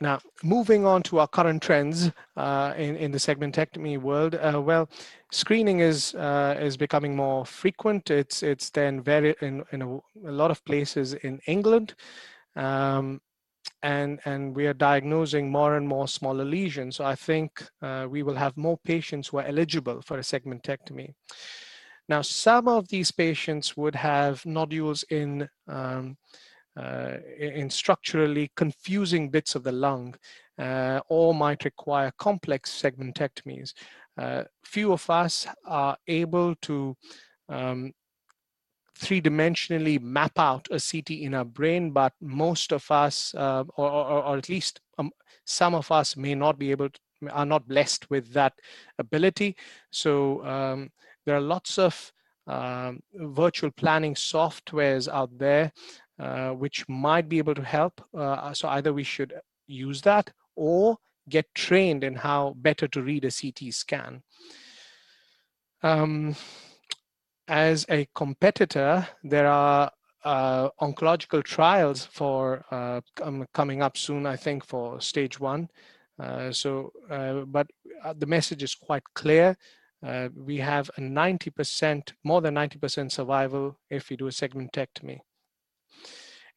Now, moving on to our current trends uh, in, in the segmentectomy world, uh, well, screening is uh, is becoming more frequent. It's it's then very in, in a, a lot of places in England, um, and and we are diagnosing more and more smaller lesions. So I think uh, we will have more patients who are eligible for a segmentectomy. Now, some of these patients would have nodules in um, uh, in structurally confusing bits of the lung uh, or might require complex segmentectomies. Uh, few of us are able to um, three-dimensionally map out a CT in our brain, but most of us, uh, or, or, or, at least um, some of us may not be able to, are not blessed with that ability. So um, there are lots of um, virtual planning softwares out there uh, which might be able to help. Uh, so either we should use that or get trained in how better to read a CT scan. Um, as a competitor, there are uh, oncological trials for uh, um, coming up soon, I think, for stage one. Uh, so, uh, but the message is quite clear. we have a 90%, more than 90% survival if we do a segmentectomy.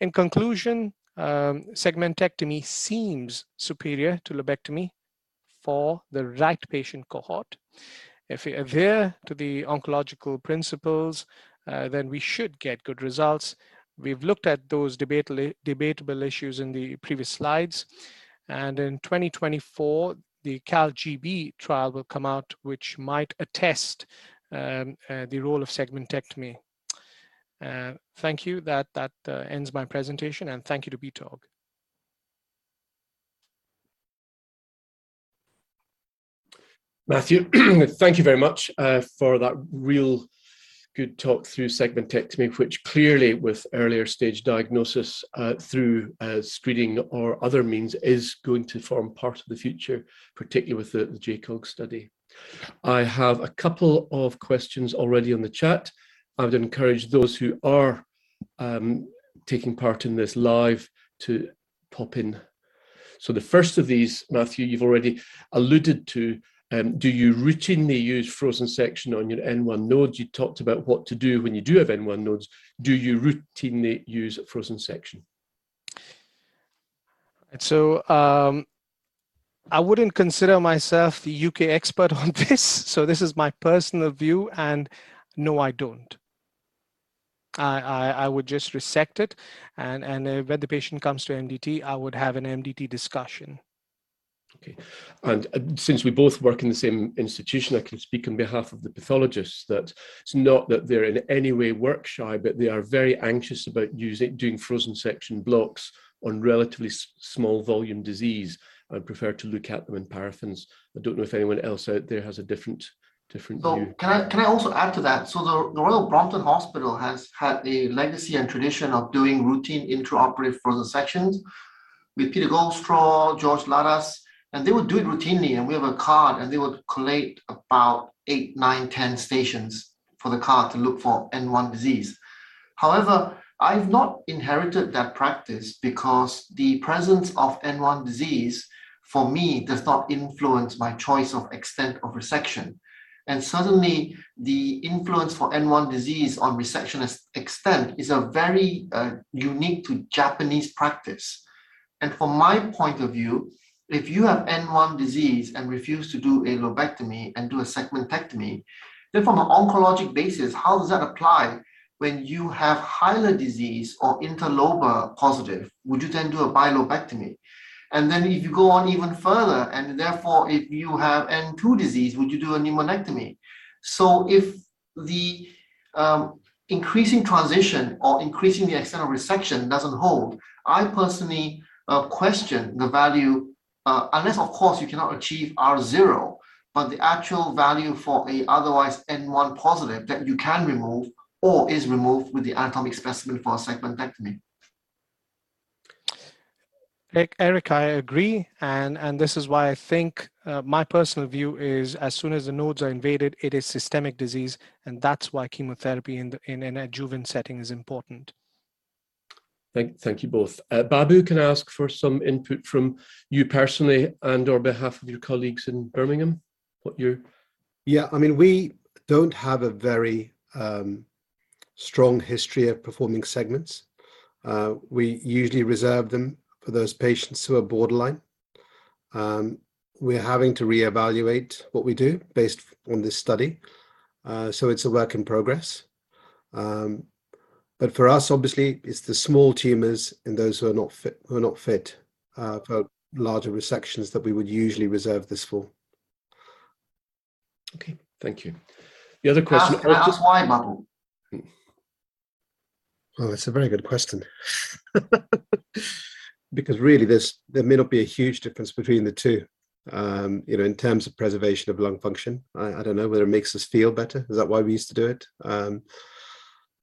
In conclusion, um, segmentectomy seems superior to lobectomy for the right patient cohort. If we adhere to the oncological principles, uh, then we should get good results. We've looked at those debatable, debatable issues in the previous slides. And in 2024, the CALGB trial will come out, which might attest um, uh, the role of segmentectomy uh, thank you. That, that uh, ends my presentation and thank you to BTOG. Matthew, thank you very much uh, for that real good talk through segmentectomy, which clearly with earlier stage diagnosis uh, through uh, screening or other means is going to form part of the future, particularly with the, the JCOG study. I have a couple of questions already on the chat. I would encourage those who are um, taking part in this live to pop in. So the first of these, Matthew, you've already alluded to. Um, do you routinely use frozen section on your N1 nodes? You talked about what to do when you do have N1 nodes. Do you routinely use frozen section? So um, I wouldn't consider myself the UK expert on this. So this is my personal view, and no, I don't. I, I, I, would just resect it. And, and uh, when the patient comes to MDT, I would have an MDT discussion. Okay. And uh, since we both work in the same institution, I can speak on behalf of the pathologists that it's not that they're in any way work shy, but they are very anxious about using doing frozen section blocks on relatively small volume disease and prefer to look at them in paraffins. I don't know if anyone else out there has a different different so view. can I can I also add to that? So the, the Royal Brompton Hospital has had a legacy and tradition of doing routine intraoperative frozen sections with Peter Goldstraw, George Ladas, and they would do it routinely. And we have a card, and they would collate about eight, nine, ten stations for the card to look for N1 disease. However, I've not inherited that practice because the presence of N1 disease for me, does not influence my choice of extent of resection. And certainly the influence for N1 disease on resection extent is a very uh, unique to Japanese practice. And from my point of view, if you have N1 disease and refuse to do a lobectomy and do a segmentectomy, then from an oncologic basis, how does that apply when you have hilar disease or interlobar positive? Would you then do a bilobectomy? And then if you go on even further, and therefore if you have N2 disease, would you do a pneumonectomy? So if the um, increasing transition or increasing the extent of resection doesn't hold, I personally uh, question the value, uh, unless of course you cannot achieve R0, but the actual value for a otherwise N1 positive that you can remove or is removed with the anatomic specimen for a segmentectomy. Eric, I agree, and and this is why I think uh, my personal view is as soon as the nodes are invaded, it is systemic disease, and that's why chemotherapy in the, in an adjuvant setting is important. Thank, thank you both. Uh, Babu, can I ask for some input from you personally and or behalf of your colleagues in Birmingham? What your yeah, I mean, we don't have a very um, strong history of performing segments. Uh, we usually reserve them for those patients who are borderline. Um, we're having to reevaluate what we do based on this study. Uh, so it's a work in progress. Um, but for us, obviously, it's the small tumors in those who are not fit, who are not fit uh, for larger resections that we would usually reserve this for. Okay, thank you. The other question. Ask, ask why, Babu? Oh, that's a very good question. because really there's there may not be a huge difference between the two um, you know in terms of preservation of lung function I, I, don't know whether it makes us feel better is that why we used to do it um,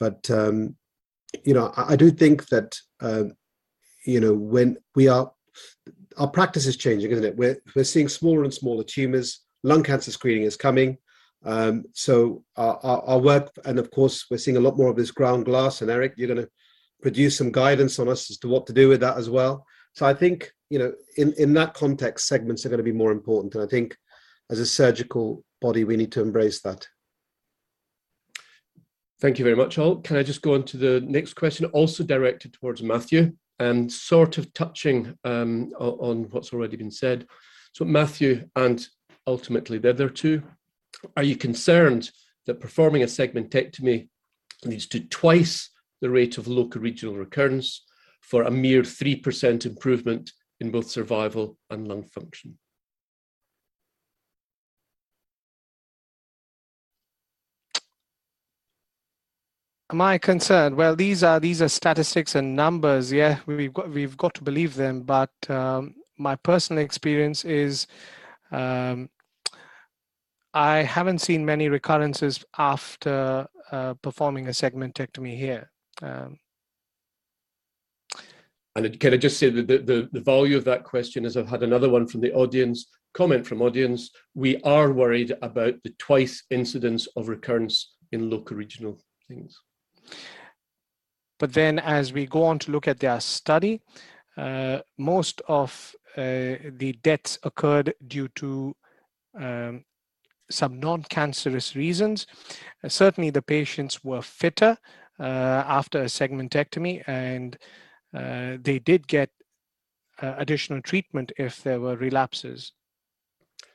but um, you know I, I, do think that um, you know when we are our practice is changing isn't it we're, we're seeing smaller and smaller tumors lung cancer screening is coming um, so our, our, our, work and of course we're seeing a lot more of this ground glass and eric you're going to produce some guidance on us as to what to do with that as well. So I think, you know, in, in that context, segments are going to be more important. And I think as a surgical body, we need to embrace that. Thank you very much, all. Can I just go on to the next question, also directed towards Matthew, and sort of touching um, on what's already been said. So Matthew, and ultimately the other two, are you concerned that performing a segmentectomy leads to twice the rate of local regional recurrence for a mere 3% improvement in both survival and lung function. Am I concerned? Well, these are these are statistics and numbers. Yeah, we've got we've got to believe them. But um, my personal experience is, um, I haven't seen many recurrences after uh, performing a segmentectomy here. Um, and can I just say that the, the, the value of that question is I've had another one from the audience, comment from audience. We are worried about the twice incidence of recurrence in local regional things. But then as we go on to look at their study, uh, most of uh, the deaths occurred due to um, some non-cancerous reasons. Uh, certainly the patients were fitter, uh, after a segmentectomy, and uh, they did get uh, additional treatment if there were relapses.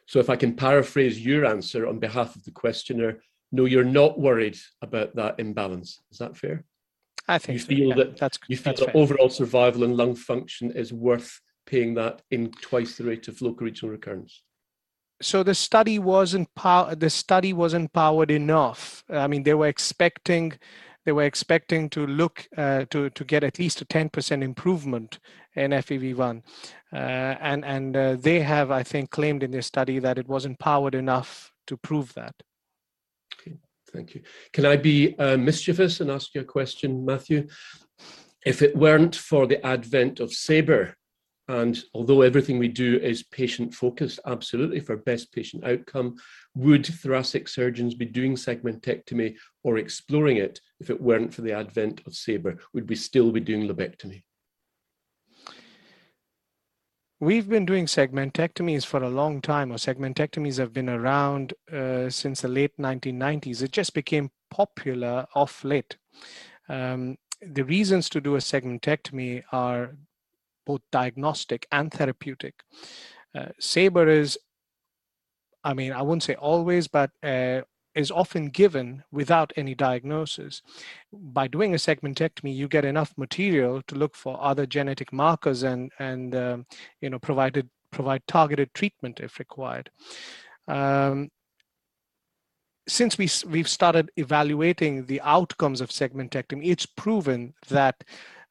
So, if I can paraphrase your answer on behalf of the questioner, no, you're not worried about that imbalance. Is that fair? I think you so, feel yeah, that that's you feel that overall survival and lung function is worth paying that in twice the rate of local regional recurrence so the study wasn't pow- the study wasn't powered enough i mean they were expecting they were expecting to look uh, to to get at least a 10% improvement in FEV1, uh, and and uh, they have, I think, claimed in their study that it wasn't powered enough to prove that. Thank you. Can I be uh, mischievous and ask you a question, Matthew? If it weren't for the advent of SABR, and although everything we do is patient focused, absolutely for best patient outcome, would thoracic surgeons be doing segmentectomy or exploring it if it weren't for the advent of SABR? Would we still be doing lobectomy? We've been doing segmentectomies for a long time, or segmentectomies have been around uh, since the late 1990s. It just became popular off late. Um, the reasons to do a segmentectomy are both diagnostic and therapeutic. Uh, SABR is, I mean, I wouldn't say always, but uh, is often given without any diagnosis. By doing a segmentectomy, you get enough material to look for other genetic markers and, and um, you know, provided, provide targeted treatment if required. Um, since we, we've started evaluating the outcomes of segmentectomy, it's proven that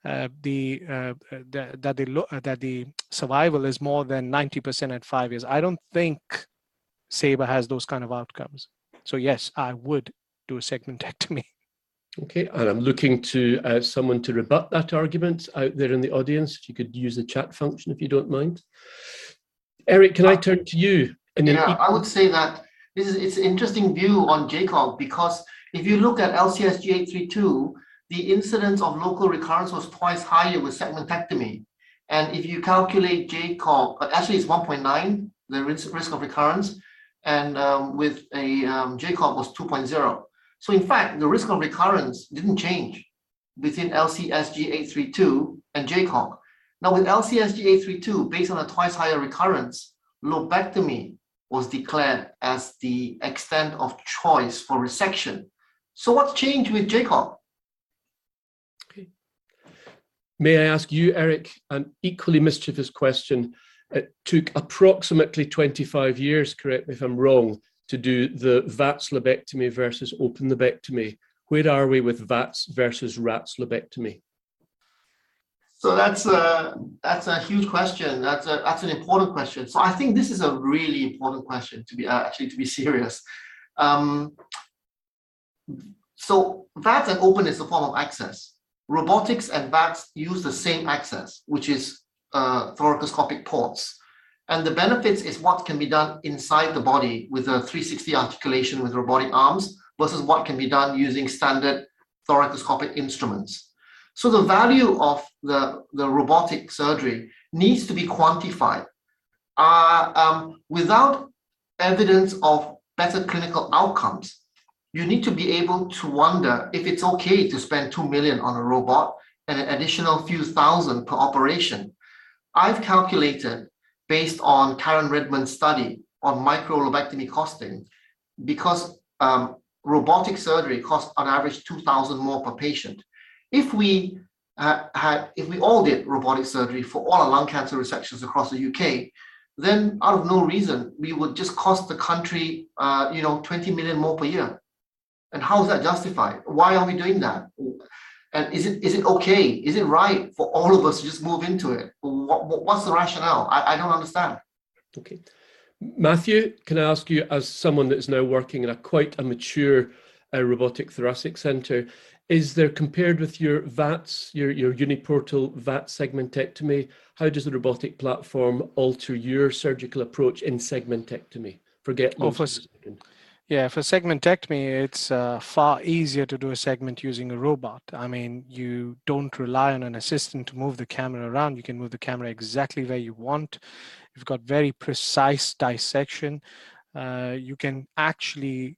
uh, the, uh, the, that the that the survival is more than 90% at five years. I don't think SABR has those kind of outcomes. So yes, I would do a segmentectomy. Okay, and I'm looking to uh, someone to rebut that argument out there in the audience. If you could use the chat function, if you don't mind. Eric, can I turn to you? yeah, I would say that this is it's an interesting view on JCOG because if you look at LCSG 832, the incidence of local recurrence was twice higher with segmentectomy. And if you calculate JCOG, actually it's 1.9, the risk of recurrence, and um, with a um, was 2.0. So in fact, the risk of recurrence didn't change between LCSG 832 and JCOG. Now with LCSG 832, based on a twice higher recurrence, lobectomy was declared as the extent of choice for resection. So what's changed with JCOG? Okay. May I ask you, Eric, an equally mischievous question? It took approximately 25 years, correct me if I'm wrong, to do the VATS lobectomy versus open lobectomy. Where are we with VATS versus RATS lobectomy? So that's a that's a huge question. That's a that's an important question. So I think this is a really important question to be uh, actually to be serious. Um, so VATS and open is a form of access. Robotics and VATS use the same access, which is uh, thoracoscopic ports. And the benefits is what can be done inside the body with a 360 articulation with robotic arms versus what can be done using standard thoracoscopic instruments. So the value of the, the robotic surgery needs to be quantified. Uh, um, without evidence of better clinical outcomes, you need to be able to wonder if it's okay to spend 2 million on a robot and an additional few thousand per operation I've calculated based on Karen Redmond's study on microlobectomy costing, because um, robotic surgery costs on average 2,000 more per patient. If we uh, had, if we all did robotic surgery for all our lung cancer resections across the UK, then out of no reason, we would just cost the country, uh, you know, 20 million more per year. And how is that justified? Why are we doing that? And is it is it okay? Is it right for all of us to just move into it? What, what, what's the rationale? I, I don't understand. Okay. Matthew, can I ask you, as someone that is now working in a quite a mature uh, robotic thoracic centre, is there compared with your VATS, your, your uniportal VAT segmentectomy, how does the robotic platform alter your surgical approach in segmentectomy? Forget oh, for, yeah, for segmentectomy, it's uh, far easier to do a segment using a robot. I mean, you don't rely on an assistant to move the camera around. You can move the camera exactly where you want. You've got very precise dissection. Uh, you can actually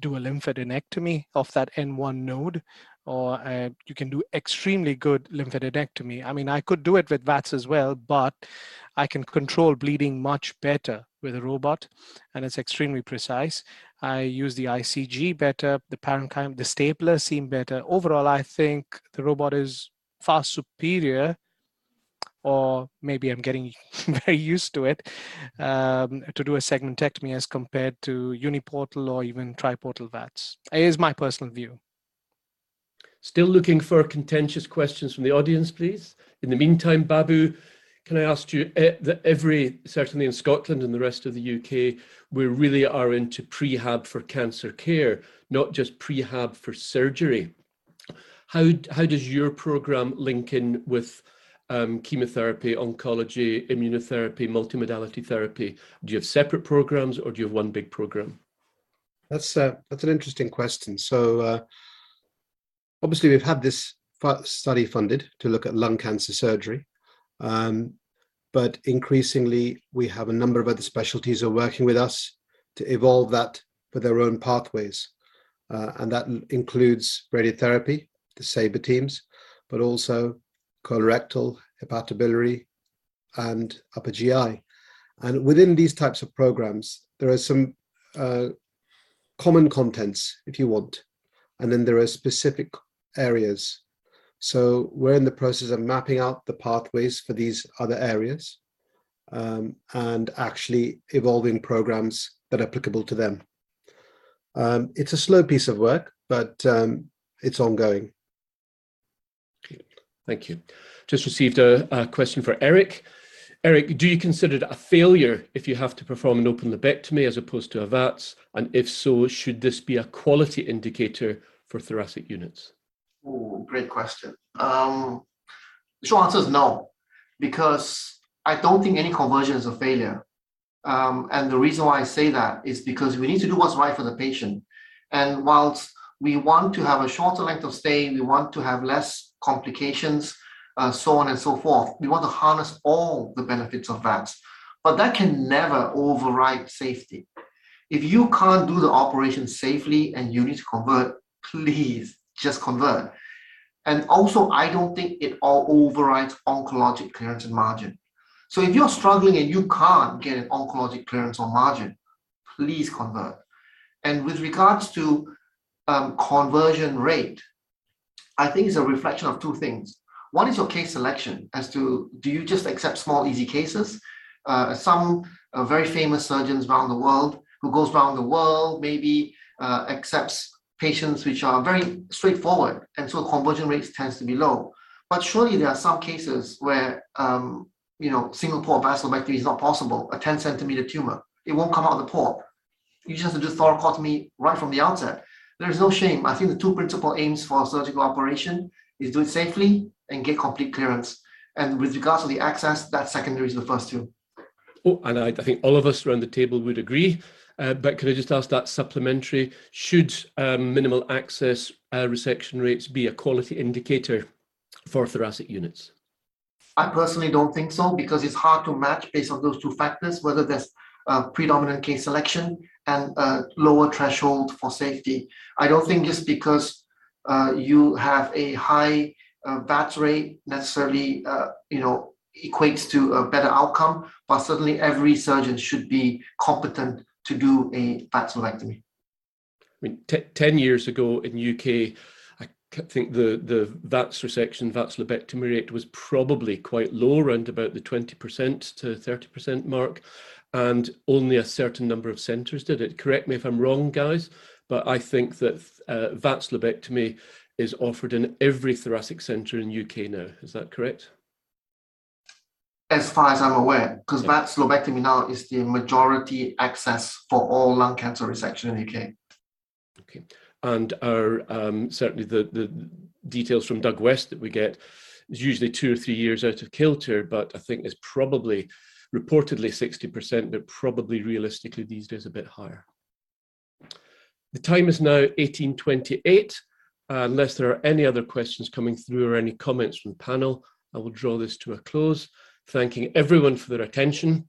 do a lymphadenectomy of that N1 node, or uh, you can do extremely good lymphadenectomy. I mean, I could do it with VATS as well, but I can control bleeding much better with a robot, and it's extremely precise. I use the ICG better, the parenchyma, the stapler seem better. Overall, I think the robot is far superior, or maybe I'm getting very used to it, um, to do a segmentectomy as compared to uniportal or even triportal VATS. It is my personal view. Still looking for contentious questions from the audience, please. In the meantime, Babu, can I ask you eh, that every, certainly in Scotland and the rest of the UK, we really are into prehab for cancer care, not just prehab for surgery. How, how does your program link in with um, chemotherapy, oncology, immunotherapy, multimodality therapy? Do you have separate programs or do you have one big program? That's uh, that's an interesting question. So uh, obviously we've had this study funded to look at lung cancer surgery. Um, but increasingly we have a number of other specialties are working with us to evolve that for their own pathways. Uh, and that includes radiotherapy, the SABR teams, but also colorectal, hepatobiliary, and upper GI. And within these types of programs, there are some uh, common contents, if you want, and then there are specific areas. So we're in the process of mapping out the pathways for these other areas um, and actually evolving programs that are applicable to them. Um, it's a slow piece of work, but um, it's ongoing. Thank you. Just received a, a, question for Eric. Eric, do you consider it a failure if you have to perform an open lobectomy as opposed to a VATS? And if so, should this be a quality indicator for thoracic units? Oh, great question. Um, the short answer is no, because I don't think any conversion is a failure. Um, and the reason why I say that is because we need to do what's right for the patient. And whilst we want to have a shorter length of stay, we want to have less complications, uh, so on and so forth. We want to harness all the benefits of VATS, but that can never override safety. If you can't do the operation safely and you need to convert, please just convert. And also, I don't think it all overrides oncologic clearance and margin. So if you're struggling and you can't get an oncologic clearance or margin, please convert. And with regards to um, conversion rate, I think it's a reflection of two things. One is your case selection as to do you just accept small, easy cases? Uh, some uh, very famous surgeons around the world who goes around the world maybe uh, accepts patients which are very straightforward, and so conversion rates tends to be low. But surely there are some cases where um, you know single port vascular is not possible. A 10 centimeter tumor, it won't come out of the port. You just have to do thoracotomy right from the outset. There is no shame. I think the two principal aims for a surgical operation is do it safely and get complete clearance. And with regards to the access, that's secondary to the first two. Oh, and I, I think all of us around the table would agree. Uh, but can I just ask that supplementary? Should um, minimal access uh, resection rates be a quality indicator for thoracic units? I personally don't think so because it's hard to match based on those two factors, whether there's predominant case selection and a lower threshold for safety. I don't think just because uh, you have a high uh, VATS rate necessarily, uh, you know, equates to a better outcome, but certainly every surgeon should be competent to do a VATS lobectomy. I mean, t- 10 years ago in UK, I think the, the VATS resection, VATS lobectomy rate was probably quite low, around about the 20% to 30% mark, and only a certain number of centres did it. Correct me if I'm wrong, guys, but I think that uh, VATS lobectomy is offered in every thoracic centre in UK now. Is that correct? As far as I'm aware, because yeah. VATS lobectomy now is the majority access for all lung cancer resection in the UK. Okay, and our um, certainly the the details from Doug West that we get is usually two or three years out of kilter, but I think is probably reportedly 60%, but probably realistically these days a bit higher. The time is now 1828. Uh, unless there are any other questions coming through or any comments from the panel, I will draw this to a close thanking everyone for their attention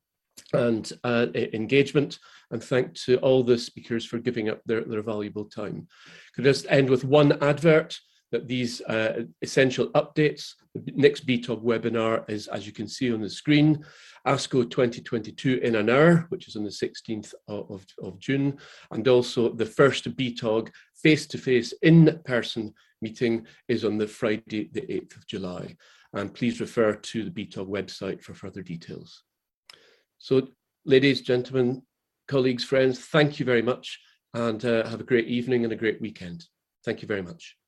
and uh, engagement, and thank to all the speakers for giving up their, their valuable time. Could I just end with one advert that these uh, essential updates, the next BTOG webinar is, as you can see on the screen, ASCO 2022 in an hour, which is on the 16th of, of, of June, and also the first BTOG face-to-face in-person meeting is on the Friday, the 8th of July and please refer to the BTOG website for further details. So ladies, gentlemen, colleagues, friends, thank you very much and uh, have a great evening and a great weekend. Thank you very much.